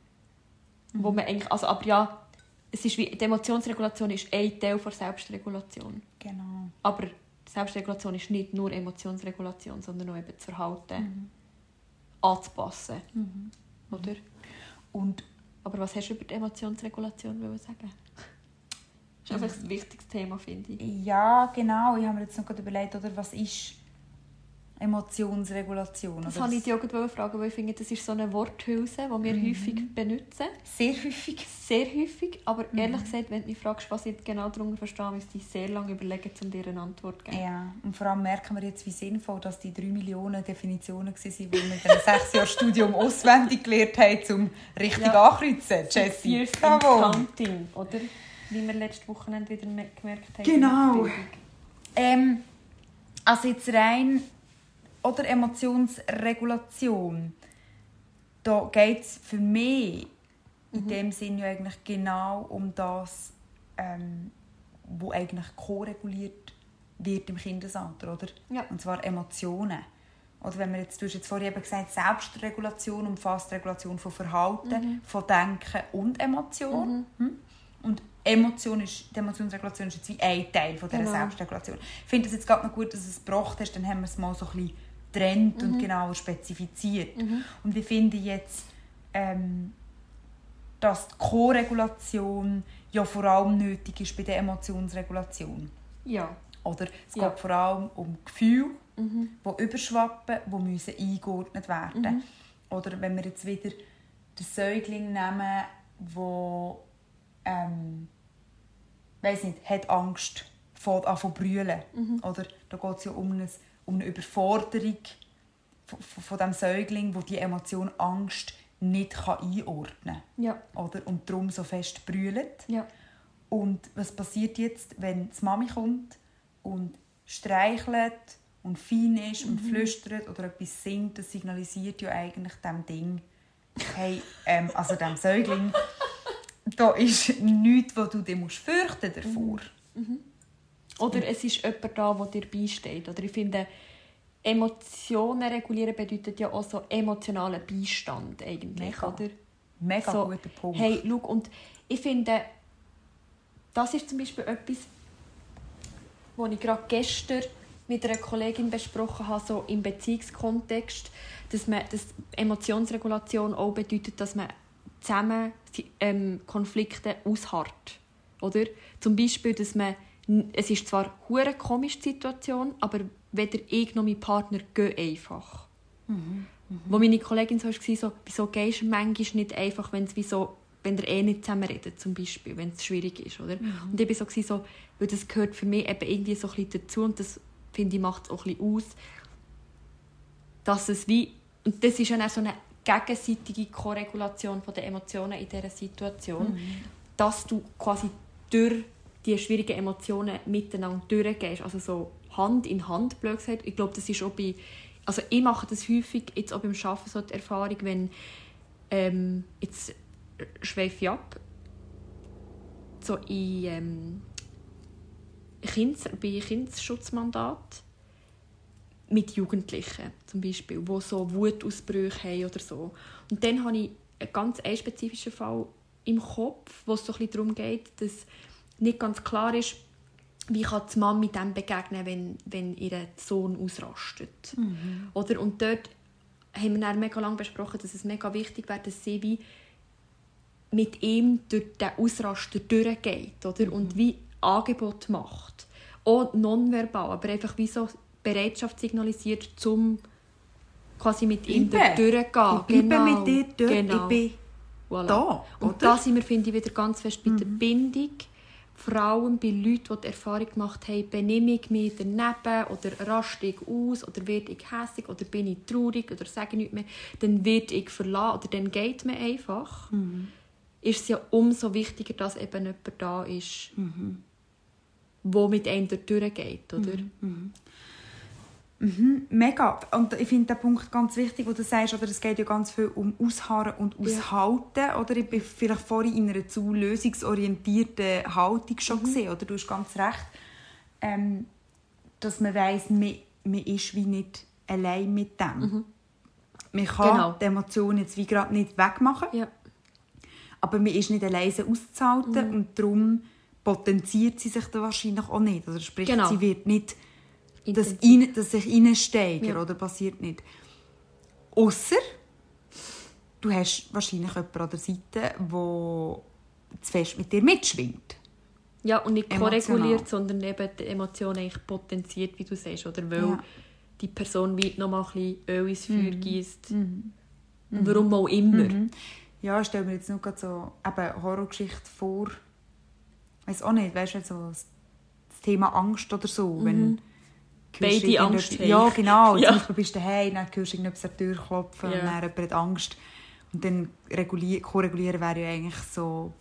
Wo man eigentlich, also, aber ja, es ist wie, die Emotionsregulation ist ein Teil der Selbstregulation. Genau. Aber Selbstregulation ist nicht nur Emotionsregulation, sondern auch eben das Verhalten mhm. anzupassen. Mhm. Oder? Und, aber was hast du über die Emotionsregulation sagen? Das ist einfach ein wichtiges Thema, finde ich. Ja, genau. Ich habe mir jetzt noch überlegt, oder, was ist Emotionsregulation. Das wollte ich dich auch fragen, weil ich finde, das ist so eine Worthülse, die wir mhm. häufig benutzen. Sehr häufig. Sehr häufig, aber mhm. ehrlich gesagt, wenn du mich fragst, was ich genau darunter verstehe, müsste ich sehr lange überlegen, um dir eine Antwort zu geben. Ja, und vor allem merken wir jetzt, wie sinnvoll dass die drei Millionen Definitionen waren, die wir mit einem [LAUGHS] sechs Jahr Studium auswendig gelernt haben, um richtig ja. ankreuzen. Jessie, Counting, oder? Wie wir letzte Woche wieder gemerkt haben. Genau. Ähm, also jetzt rein oder Emotionsregulation. Da geht es für mich in mhm. dem Sinne ja eigentlich genau um das, ähm, wo eigentlich co-reguliert wird im Kindesalter, oder? Ja. Und zwar Emotionen. Oder wenn wir jetzt, du hast jetzt vorhin eben gesagt, Selbstregulation umfasst Regulation von Verhalten, mhm. von Denken und Emotion. Mhm. Hm? Und Emotion ist, die Emotionsregulation ist jetzt wie ein Teil von dieser genau. Selbstregulation. Ich finde es jetzt gerade noch gut, dass du es gebracht hast, dann haben wir es mal so ein bisschen trennt mhm. und genauer spezifiziert. Mhm. Und ich finde jetzt, ähm, dass die Co-Regulation ja vor allem nötig ist bei der Emotionsregulation. Ja. Oder es ja. geht vor allem um Gefühle, mhm. die überschwappen, die müssen eingeordnet werden mhm. Oder wenn wir jetzt wieder den Säugling nehmen, der ähm, weiß nicht, hat Angst vor zu brüllen. Mhm. Oder da geht es ja um ein um eine Überforderung von, von dem Säugling, wo die Emotion Angst nicht kann einordnen kann. Ja. Oder? Und darum so fest brüllt. Ja. Und was passiert jetzt, wenn die Mami kommt und streichelt und fein ist mhm. und flüstert oder etwas singt, das signalisiert ja eigentlich dem Ding, hey, ähm, also dem Säugling, [LAUGHS] da ist nichts, was du dir fürchten davor. Mhm. Mhm. Oder es ist jemand da, der dir beisteht. Oder ich finde, Emotionen regulieren bedeutet ja auch so emotionalen Beistand eigentlich, Mega. oder? Mega so, guter Punkt. Hey, schau, und ich finde, das ist zum Beispiel etwas, was ich gerade gestern mit einer Kollegin besprochen habe, so im Beziehungskontext, dass, man, dass Emotionsregulation auch bedeutet, dass man zusammen ähm, Konflikte ausharrt. Oder? Zum Beispiel, dass man es ist zwar eine komische Situation, aber weder ich noch mein Partner gehen einfach. Mhm. Mhm. Wo meine Kollegin so war, so, wieso gehst du manchmal nicht einfach, wenn es wie so wenn ihr eh nicht zusammen redet, zum Beispiel, wenn es schwierig ist, oder? Mhm. Und ich war so, so, weil das gehört für mich eben irgendwie so ein bisschen dazu und das, finde ich, macht es auch ein bisschen aus, dass es wie, und das ist ja auch so eine gegenseitige Korregulation der Emotionen in dieser Situation, mhm. dass du quasi durch die schwierigen Emotionen miteinander durchgehst, also so Hand in Hand, blöd. Ich glaube, das ist auch bei, also ich mache das häufig jetzt auch beim Arbeiten so die Erfahrung, wenn ähm, jetzt schweife ich ab, so in ähm, Kindes, bei Kindesschutzmandat mit Jugendlichen zum Beispiel, die so Wutausbrüche haben oder so. Und dann habe ich einen ganz spezifischen Fall im Kopf, wo es so ein darum geht, dass nicht ganz klar ist, wie kann die Mama mit dem begegnen, wenn, wenn ihr Sohn ausrastet. Mhm. Oder? Und dort haben wir dann mega lange besprochen, dass es mega wichtig wäre, dass sie wie mit ihm durch den Ausraster durchgeht oder? Mhm. und wie Angebot macht. Auch nonverbal, aber einfach wie so Bereitschaft signalisiert, um quasi mit ihm durchzugehen. Ich genau. mit dir durch, genau. ich bin voilà. da. Und da sind wir, finde ich, wieder ganz fest bei mhm. der Bindung. Vor allem bei Leuten, die die Erfahrung gemacht haben, benehme ich mich daneben oder raste ich aus oder werde ich hässlich oder bin ich traurig oder sage nichts mehr, dann werde ich verlassen oder dann geht mir einfach. Mhm. Ist es ja umso wichtiger, dass eben jemand da ist, mhm. wo mit einem durchgeht, oder? Mhm. Mhm. Mega. Und ich finde den Punkt ganz wichtig, wo du sagst, oder es geht ja ganz viel um Ausharren und Aushalten. Ja. Oder ich bin vielleicht vorhin in einer zu lösungsorientierten Haltung schon mhm. gesehen. Oder du hast ganz recht, ähm, dass man weiss, man, man ist wie nicht allein mit dem. Mhm. Man kann genau. die Emotionen jetzt wie gerade nicht wegmachen. Ja. Aber man ist nicht allein auszuhalten mhm. und darum potenziert sie sich da wahrscheinlich auch nicht. Also sprich, genau. sie wird nicht das, rein, das sich reinsteigern, ja. oder passiert nicht. Außer du hast wahrscheinlich jemanden an der Seite, der zu fest mit dir mitschwingt. Ja, und nicht korreguliert, sondern eben die Emotionen eigentlich potenziert, wie du sagst, oder weil ja. die Person wie noch mal ein bisschen Öl ins Feuer mhm. gießt. Mhm. Warum auch immer. Mhm. Ja, ich stelle mir jetzt nur so eine Horrorgeschichte vor. Ich weiß auch nicht, weißt du, so das Thema Angst oder so, mhm. wenn beide Angst haben. Ja, genau. Ja. Zum Beispiel bist du daheim, dann hörst du irgendetwas an die Tür klopfen ja. und dann jemand hat Angst. Und dann regulieren, korregulieren wäre ja eigentlich so...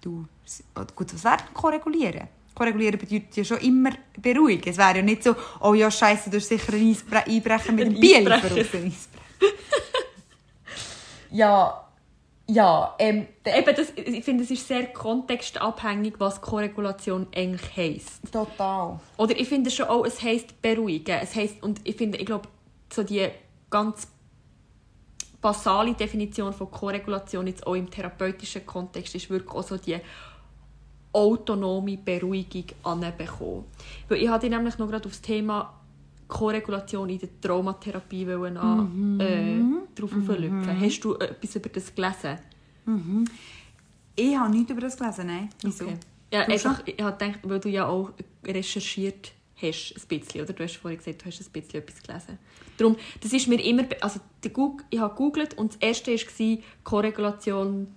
Du, gut, was wäre korregulieren? Korregulieren bedeutet ja schon immer beruhigen. Es wäre ja nicht so, oh ja, scheiße, du hast sicher ein Einbrechen mit dem Bier [LAUGHS] ja, ja, ähm, Eben das, ich finde, es ist sehr kontextabhängig, was Korregulation eigentlich heisst. Total. Oder ich finde schon auch, es heisst beruhigen. Es heisst, und ich finde, ich glaube, so die ganz basale Definition von Korregulation jetzt auch im therapeutischen Kontext ist wirklich auch so die autonome Beruhigung anbekommen. Weil ich hatte nämlich noch gerade auf das Thema Korregulation in der Traumatherapie an, mhm. äh, drauf mhm. Hast du etwas über das gelesen? Mhm. Ich habe nichts über das gelesen, nein. Wieso? Okay. Ja, einfach, ich habe gedacht, weil du ja auch recherchiert hast, ein bisschen, oder? Du hast vorhin gesagt, du hast ein bisschen etwas gelesen. Darum, das ist mir immer, also ich habe gegoogelt und das erste war Korregulation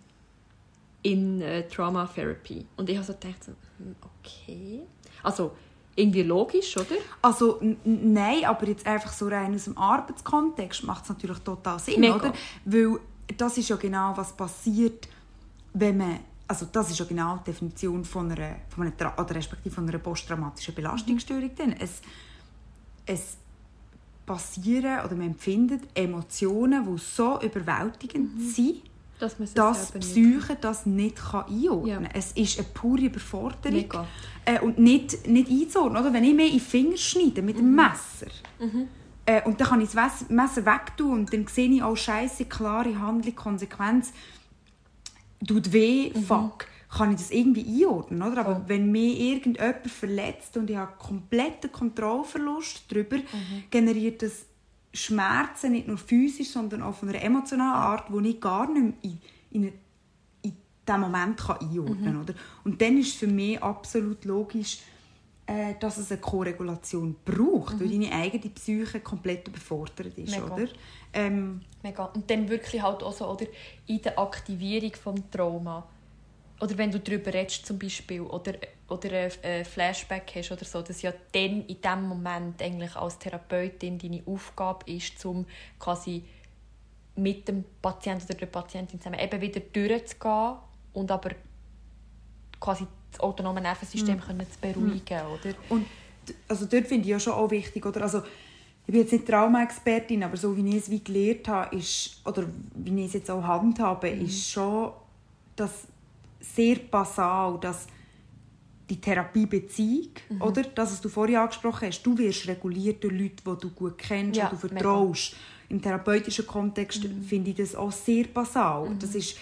in äh, Trauma Therapy. Und ich habe so gedacht, hm, okay. Also, irgendwie logisch, oder? Also nein, aber jetzt einfach so rein aus dem Arbeitskontext macht es natürlich total Sinn, Mega. oder? Weil das ist ja genau, was passiert, wenn man also das ist ja genau die Definition von einer, von einer oder respektive von einer posttraumatischen Belastungsstörung. Mhm. Es, es passieren oder man empfindet Emotionen, die so überwältigend mhm. sind, dass, dass die Psyche das nicht kann einordnen kann. Ja. Es ist eine pure Überforderung. Äh, und nicht, nicht einzuordnen. Oder? Wenn ich mir in den Finger schneide mit dem mhm. Messer mhm. Äh, und dann kann ich das Messer wegtun und dann sehe ich auch scheiße klare Handlung, Konsequenz, tut weh, mhm. fuck, kann ich das irgendwie einordnen. Oder? Aber oh. wenn mir irgendjemand verletzt und ich habe kompletten Kontrollverlust darüber, mhm. generiert das Schmerzen nicht nur physisch, sondern auch von einer emotionalen Art, die ich gar nicht mehr in, in, in diesem Moment kann einordnen kann. Mhm. Und dann ist für mich absolut logisch, äh, dass es eine Koregulation braucht, Mhm. weil deine eigene Psyche komplett überfordert ist, Mega. oder? Ähm, Mega. Und dann wirklich halt auch so, oder, in der Aktivierung des Trauma. Oder wenn du darüber redest zum Beispiel, oder, oder ein Flashback hast oder so, dass ja dann in dem Moment eigentlich als Therapeutin deine Aufgabe ist, um quasi mit dem Patienten oder der Patientin zusammen eben wieder durchzugehen und aber quasi das autonome Nervensystem können zu beruhigen, oder? Und also dort finde ich ja schon auch wichtig, oder? Also, ich bin jetzt nicht Traumaexpertin, aber so wie ich es wie gelernt habe, ist, oder wie ich es jetzt auch handhabe, Mhm. ist schon das sehr basal, dass die Therapiebeziehung, Mhm. oder? Das, was du vorhin angesprochen hast, du wirst reguliert durch Leute, die du gut kennst, Ja, die du vertraust. Im therapeutischen Kontext Mhm. finde ich das auch sehr basal. Das ist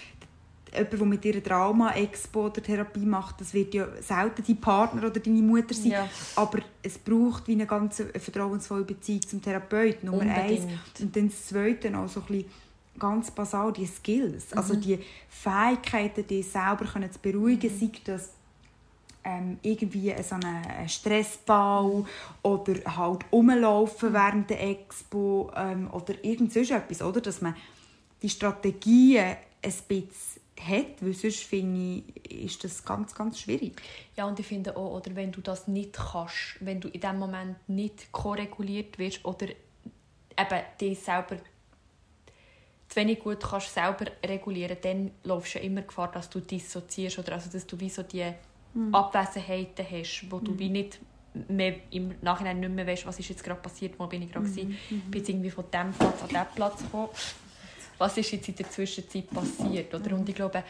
jemand, der mit dir eine Trauma-Expo oder Therapie macht, das wird ja selten dein Partner oder deine Mutter sein. Ja. Aber es braucht wie eine ganz vertrauensvolle Beziehung zum Therapeuten, Nummer eins. Unbedingt. Und dann das Zweite auch so ein bisschen ganz basal, die Skills. Also die Fähigkeiten, die selber können zu beruhigen, sei das ähm, irgendwie so einen Stressbau oder halt rumlaufen während der Expo ähm, oder irgend sonst etwas, oder? Dass man die Strategien ein bisschen hat, weil sonst finde ich, ist das ganz, ganz schwierig. Ja, und ich finde auch, oder wenn du das nicht kannst, wenn du in dem Moment nicht koreguliert wirst oder eben dich selber zu wenig gut kannst selber regulieren, dann laufst du ja immer Gefahr, dass du dissoziierst oder also, dass du wie so die Abwesenheiten hast, wo du wie nicht mehr im Nachhinein nicht mehr weißt, was ist jetzt gerade passiert, wo bin ich gerade gewesen. Ich bin jetzt irgendwie von diesem Platz an diesen Platz gekommen. Was ist jetzt in der Zwischenzeit passiert? Oder? Und ich glaube,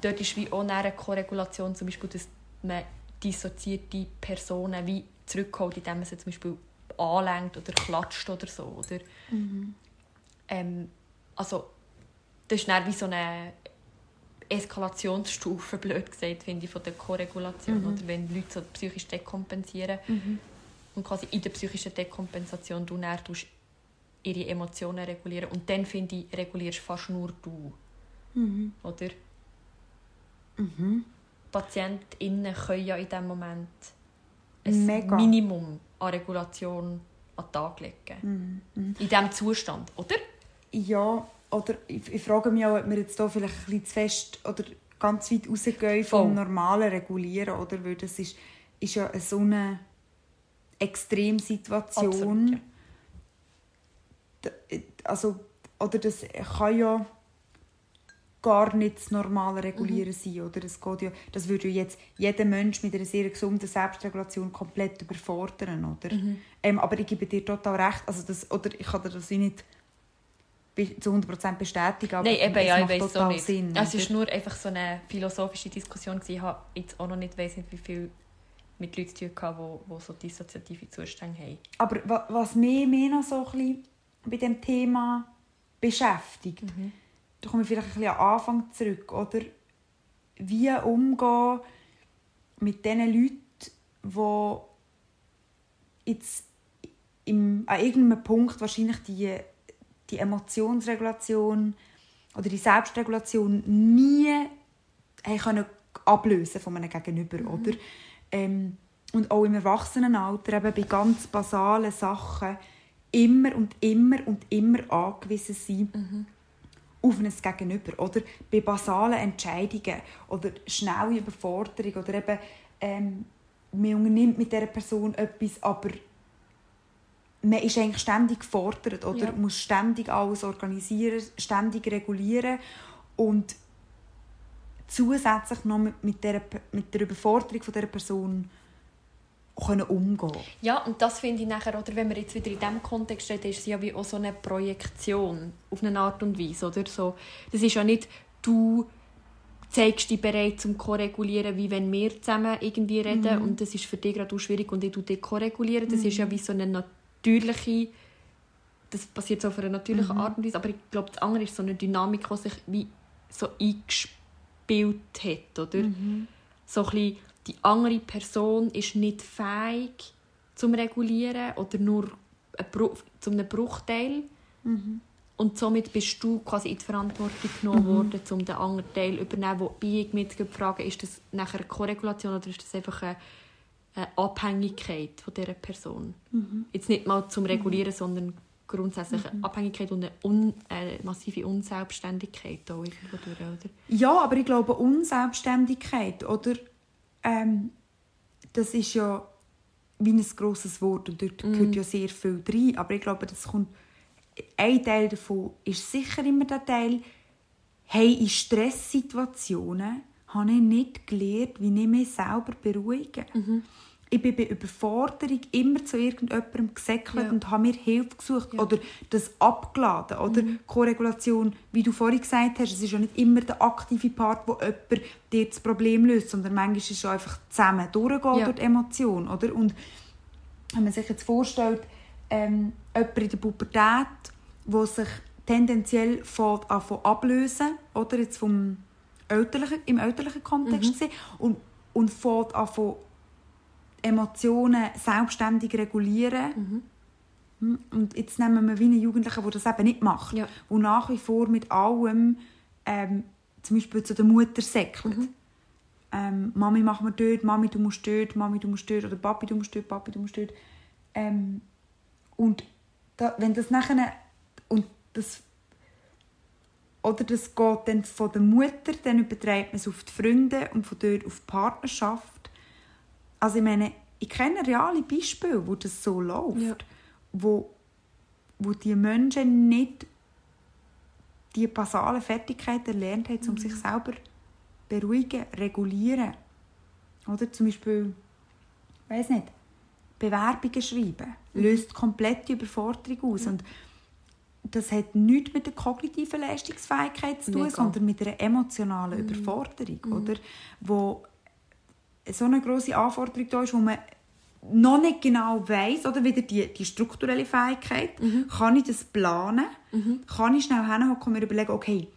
dort ist wie auch eine Koregulation, zum Beispiel, dass man dissoziierte Personen wie zurückholt, indem man sie zum Beispiel anlenkt oder klatscht oder so. Oder? Ähm, also, das ist dann wie so eine Eskalationsstufe, blöd gesagt, finde ich, von der Koregulation. Oder wenn Leute so psychisch dekompensieren und quasi in der psychischen Dekompensation du dann ihre Emotionen regulieren. Und dann, finde ich, regulierst fast nur du. Oder? PatientInnen können ja in diesem Moment ein Mega. Minimum an Regulation an den Tag legen. In diesem Zustand, oder? Ja, oder ich, ich frage mich auch, ob wir jetzt hier vielleicht ein bisschen zu fest oder ganz weit rausgehen vom normalen Regulieren, oder? Weil das ist, ist ja so eine Extremsituation. Absolut, ja. Also, oder das kann ja gar nicht das normale Regulieren Mhm. sein, oder? Das, geht ja, das würde ja jetzt jeden Mensch mit einer sehr gesunden Selbstregulation komplett überfordern, oder? Mhm. Ähm, aber ich gebe dir total recht, also das, oder ich kann dir das nicht zu 100% bestätigen, aber Nein, eben, es ja, ich macht weiß total auch nicht. Sinn. es ist nur einfach so eine philosophische Diskussion. Ich habe jetzt auch noch nicht, weiss nicht wie viel mit Leuten zu tun gehabt, die, die so dissoziative Zustände haben. Aber wa- was mich mehr noch so ein bisschen bei dem Thema beschäftigt, Mhm. da komme ich vielleicht ein bisschen den Anfang zurück, oder? Wie umgehen mit den Leuten, die jetzt im, an irgendeinem Punkt wahrscheinlich die, die Emotionsregulation oder die Selbstregulation nie haben können ablösen von einem Gegenüber, oder? Ähm, und auch im Erwachsenenalter eben bei ganz basalen Sachen immer und immer und immer angewiesen sein auf ein Gegenüber, oder? Bei basalen Entscheidungen oder schnelle Überforderung oder eben ähm, man unternimmt mit dieser Person etwas, aber man ist eigentlich ständig gefordert oder Ja. muss ständig alles organisieren, ständig regulieren und zusätzlich noch mit, mit, der, mit der Überforderung von dieser Person können umgehen Ja, und das finde ich nachher, oder wenn wir jetzt wieder in diesem Kontext reden, ist es ja wie auch so eine Projektion auf eine Art und Weise, oder? So, das ist ja nicht, du zeigst dich bereit zum Koregulieren, wie wenn wir zusammen irgendwie reden und das ist für dich gerade auch schwierig und ich tue dich koregulieren. Das ist ja wie so eine natürliche, das passiert so auf einer natürlichen Art und Weise, aber ich glaube, das andere ist so eine Dynamik, die sich wie so eingespielt hat, oder? so ein bisschen, die andere Person ist nicht fähig zum Regulieren oder nur ein Bru zu einem Bruchteil. Und somit bist du quasi in die Verantwortung genommen worden, um den anderen Teil zu übernehmen. Wobei ich mich frage, ist das nachher eine Korregulation oder ist das einfach eine eine Abhängigkeit von dieser Person. Mhm. Jetzt nicht mal zum Regulieren, sondern grundsätzlich eine Abhängigkeit und eine, un eine massive Unselbstständigkeit auch irgendwo durch, oder? Ja, aber ich glaube, Unselbstständigkeit, oder? Ähm, das ist ja wie ein grosses Wort und dort gehört ja sehr viel rein. Aber ich glaube, das kommt... Ein Teil davon ist sicher immer der Teil, hey, in Stresssituationen habe ich nicht gelernt, wie ich mich selber beruhige. Ich bin bei Überforderung immer zu irgendjemandem gesäckelt Ja. und habe mir Hilfe gesucht Ja. oder das abgeladen. Oder Koregulation, wie du vorhin gesagt hast, es ist ja nicht immer der aktive Part, wo jemand dir das Problem löst, sondern manchmal ist es einfach zusammen durchgehen Ja. durch die Emotion. Oder? Und wenn man sich jetzt vorstellt, ähm, jemand in der Pubertät, der sich tendenziell von, von ablösen, oder jetzt vom elterlichen, im elterlichen Kontext gesehen, und, und fängt an von Emotionen selbstständig regulieren. Hm, Und jetzt nehmen wir wie einen Jugendlichen, der das eben nicht macht, Ja. der nach wie vor mit allem ähm, zum Beispiel zu der Mutter säckelt. Ähm, Mami, mach mir dort, Mami, du musst dort, Mami, du musst dort, oder Papi, du musst dort, Papi, du musst dort. Ähm, und da, wenn das nachher, und das, oder das geht dann von der Mutter, dann überträgt man es auf die Freunde und von dort auf die Partnerschaft. Also ich meine, ich kenne reale Beispiele, wo das so läuft, Ja. wo, wo die Menschen nicht die basalen Fertigkeiten erlernt haben, um sich selber beruhigen, regulieren. Oder zum Beispiel, weiß nicht, Bewerbungen schreiben, löst komplette Überforderung aus. Und das hat nichts mit der kognitiven Leistungsfähigkeit zu tun, Mega. sondern mit einer emotionalen Überforderung, oder? Wo so eine grosse Anforderung da ist, wo man noch nicht genau weiß oder wieder die, die strukturelle Fähigkeit, kann ich das planen, kann ich schnell hinhocken und mir überlegen, okay,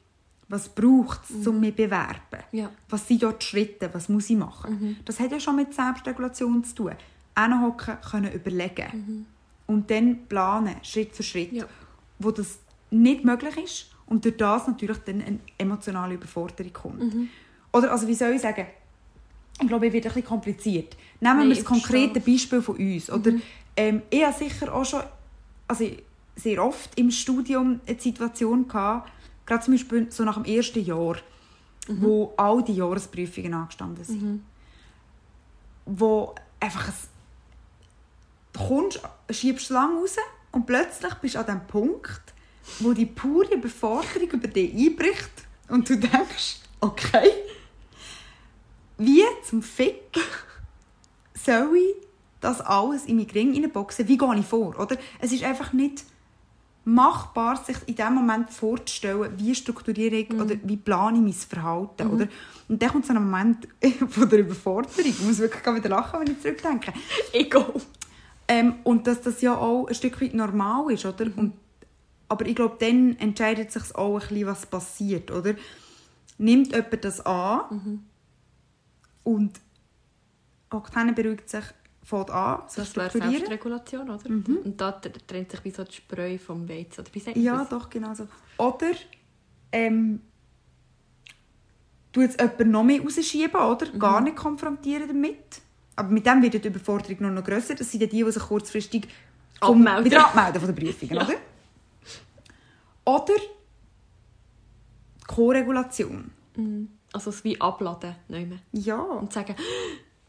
was braucht es, um mich zu bewerben? Ja. Was sind dort die Schritte? Was muss ich machen? Das hat ja schon mit Selbstregulation zu tun. Hinhocken, können überlegen. Und dann planen, Schritt für Schritt. Ja. Wo das nicht möglich ist und durch das natürlich dann eine emotionale Überforderung kommt. Oder, also wie soll ich sagen, ich glaube, es wird ein bisschen kompliziert. Nehmen Nein, wir das konkrete. Beispiel von uns. Oder, ähm, ich habe sicher auch schon also sehr oft im Studium eine Situation gehabt, gerade zum Beispiel so nach dem ersten Jahr, wo all die Jahresprüfungen angestanden sind. Wo einfach ein, du kommst, schiebst lang raus und plötzlich bist du an dem Punkt, wo die pure Überforderung über dich einbricht und du denkst, okay, wie zum Fick soll ich das alles in meinen Ring hineinboxen? Wie gehe ich vor? Oder? Es ist einfach nicht machbar, sich in dem Moment vorzustellen, wie strukturiere ich oder wie plane ich mein Verhalten. Oder? Und dann kommt so ein Moment [LAUGHS] von der Überforderung. Ich muss wirklich wieder lachen, wenn ich zurückdenke. Ego. Ähm, und dass das ja auch ein Stück weit normal ist, oder? Und, aber ich glaube, dann entscheidet sich auch ein bisschen, was passiert, oder? Nimmt jemand das an und hockt hin, beruhigt sich, fängt an, sich Das wäre. Selbstregulation, oder? Und da trennt sich wie so die Spreu vom Weizen. Oder man Ja, doch, genau so. Oder ähm, du jetzt jemanden noch mehr rausschieben, oder? Gar nicht konfrontieren damit. Aber mit dem wird die Überforderung nur noch grösser. Das sind ja die, die sich kurzfristig vom- Abmelden. wieder abmelden von den Prüfungen, Ja. oder? Oder Co-Regulation. Also es wie abladen. mehr. Ja. Und sagen,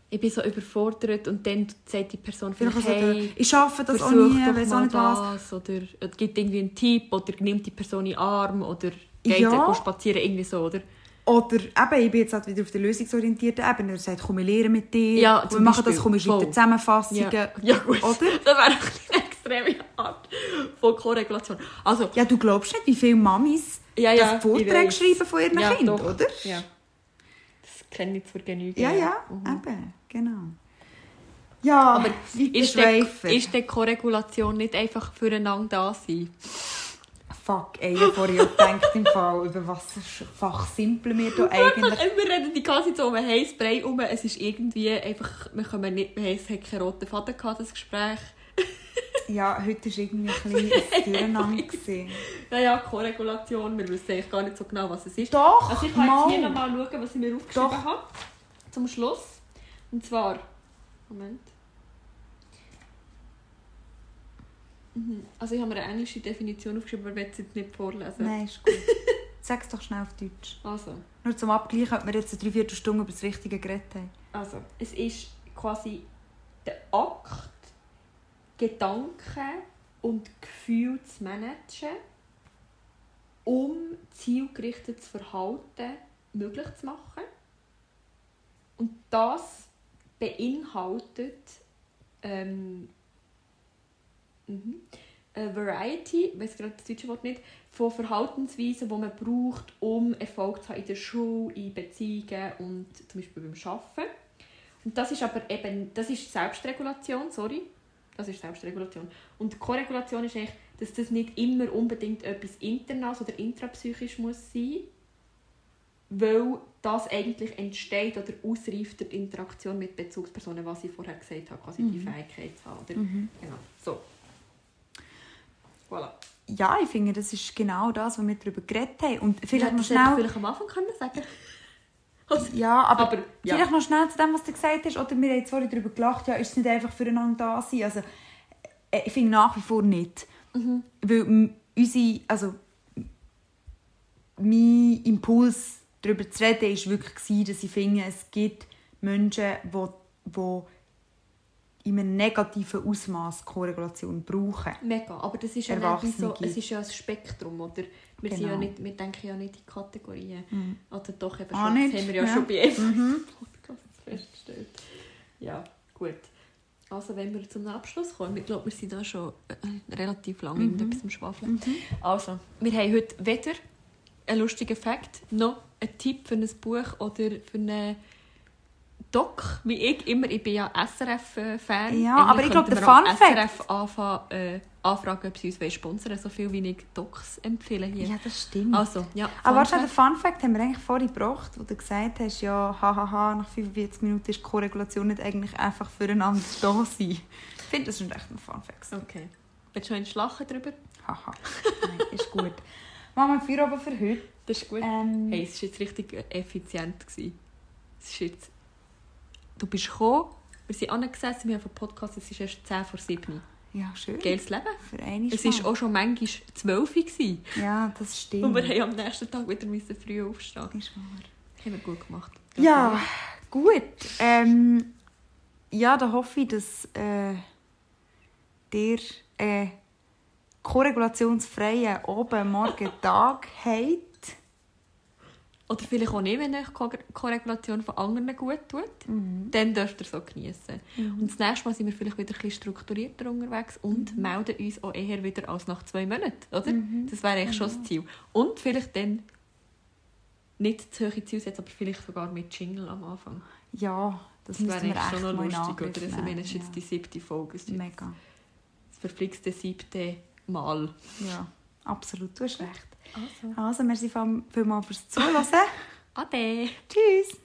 ich bin so überfordert und dann sagt die Person Vielleicht also, hey, ich schaffe das auch nie, weiss auch nicht was. das. Oder es gibt irgendwie einen Tipp oder nimmt die Person in den Arm oder geht Ja. ja. spazieren, irgendwie so, oder? Oder eben, ich bin jetzt halt wieder auf der lösungsorientierten Ebene. Er sagt, komm, ich lehre mit dir. Ja, wir machen das, Beispiel. komm, ich schreibe dir Voll. Zusammenfassungen. Ja, ja gut. Oder? [LAUGHS] Das wäre eine extreme Art von Korregulation. Also, Ja, du glaubst nicht, wie viele Mamis Ja, ja, das Vorträge schreiben von ihren ja, Kindern, doch. oder? Ja. Das kenne ich zur Genüge. Ja, ja, Mhm. eben, genau. Ja, Aber ist der, schweifen. ist der Korregulation nicht einfach füreinander da sein? Fuck, ey, ich vorhin auch gedacht, im Fall, über was Fach simpeln wir da eigentlich. Wir reden die ganze Zeit so um einen heißen Brei um. Es ist irgendwie einfach, wir kommen nicht, wir haben es hat keinen roten Faden gehabt, das Gespräch. [LAUGHS] Ja, heute war irgendwie ein bisschen ein Durcheinander. gewesen. Ja, ja, Korregulation, wir wissen eigentlich gar nicht so genau, was es ist. Doch, Also ich kann jetzt hier nochmal schauen, was ich mir aufgeschrieben Doch. habe. Zum Schluss. Und zwar Moment. Mhm. Also ich habe mir eine englische Definition aufgeschrieben, aber ich will es jetzt nicht vorlesen. Nein, ist gut. [LAUGHS] Sag es doch schnell auf Deutsch. Also, Nur zum Abgleich, ob wir jetzt eine Dreiviertelstunde über das Richtige geredet haben. also, es ist quasi der Akt, Gedanken und Gefühle zu managen, um zielgerichtetes Verhalten möglich zu machen. Und das beinhaltet ähm, mhm, eine Variety, ich weiß gerade das deutsche Wort nicht, von Verhaltensweisen, die man braucht, um Erfolg zu haben in der Schule, in Beziehungen und zum Beispiel beim Arbeiten. Und das ist aber eben, das ist Selbstregulation, sorry. Das ist Selbstregulation. Und Korregulation ist eigentlich, dass das nicht immer unbedingt etwas Internas oder intrapsychisch muss sein, weil das eigentlich entsteht oder ausreift die Interaktion mit Bezugspersonen, was ich vorher gesagt habe, quasi die Mhm. Fähigkeit zu haben. Oder? Genau, so. Voilà. Ja, ich finde, das ist genau das, was wir darüber geredet haben. Und vielleicht noch hätte ich schnell... vielleicht am Anfang können sagen [LAUGHS] Also, Ja, aber, Aber, ja. vielleicht noch schnell zu dem, was du gesagt hast. Oder wir haben jetzt vorhin darüber gelacht, ja, ist es nicht einfach füreinander da sein? Also, äh, ich finde nach wie vor nicht. Mhm. Weil unsere, also, mein Impuls, darüber zu reden, war wirklich, dass ich finde, es gibt Menschen, die, die in einem negativen Ausmaß Korregulation brauchen. Mega, aber das ist ja so, es ist ja ein Spektrum, oder? Wir, sind ja Genau. nicht, wir denken ja nicht in Kategorien. Mhm. Oder doch eben Ah, schon, nicht? das haben wir ja, Ja. schon bei jedem Mhm. Podcast festgestellt. Ja, gut. Also wenn wir zum Abschluss kommen, ich glaube, wir sind da schon äh, relativ lange Mhm. in etwas am Schwafeln. Also, wir haben heute weder einen lustigen Fakt noch einen Tipp für ein Buch oder für einen Doc, wie ich immer. Ich bin ja SRF-Fan. Ja, aber ich glaube, der Fun Fact- SRF anfangen, äh, anfragen, ob sie uns sponsern so viel wie ich Docs empfehle hier. Ja, das stimmt. Also, ja. Aber warte, Fun den Fun Fact haben wir eigentlich vorhin gebracht, wo du gesagt hast, ja, hahaha, nach 45 Minuten ist die Korregulation nicht eigentlich einfach füreinander da sein. Ich finde, das ist echt ein Fun Fact. Okay. Willst du noch eins lachen darüber? Haha. Nein, ist gut. Machen wir Feierabend für heute. Das ist gut. Ähm, Hey, es war jetzt richtig effizient. gewesen. Es ist jetzt... Du bist gekommen, wir sind angesessen, wir haben einen Podcast, es ist erst 10 vor 7. Ja, schön. Geiles Leben. Für eine Es war auch schon manchmal 12 gewesen. Ja, das stimmt. Und wir haben am nächsten Tag wieder müssen früh aufstehen. Ist wahr. Haben wir gut gemacht. Ja, gut. Ähm, ja, da hoffe ich, dass äh, dir äh, korregulationsfreien oben morgen Tag habt. Oder vielleicht auch nicht, wenn euch Ko- Korregulation von anderen gut tut. Dann dürft ihr auch genießen. Und das nächste Mal sind wir vielleicht wieder ein bisschen strukturierter unterwegs und melden uns auch eher wieder als nach zwei Monaten. Oder? Das wäre eigentlich schon das Ziel. Und vielleicht dann nicht zu hohe Ziele setzen, aber vielleicht sogar mit Jingle am Anfang. Ja, das, Das wäre eigentlich echt schon noch lustig. Oder? Also, meine, es nehmen. jetzt die siebte Folge. Ist ja. Mega. das verflixte siebte Mal. Ja, absolut. Du hast recht. Also. Also, merci vielmals fürs Zuhören. [LAUGHS] Ade! Tschüss.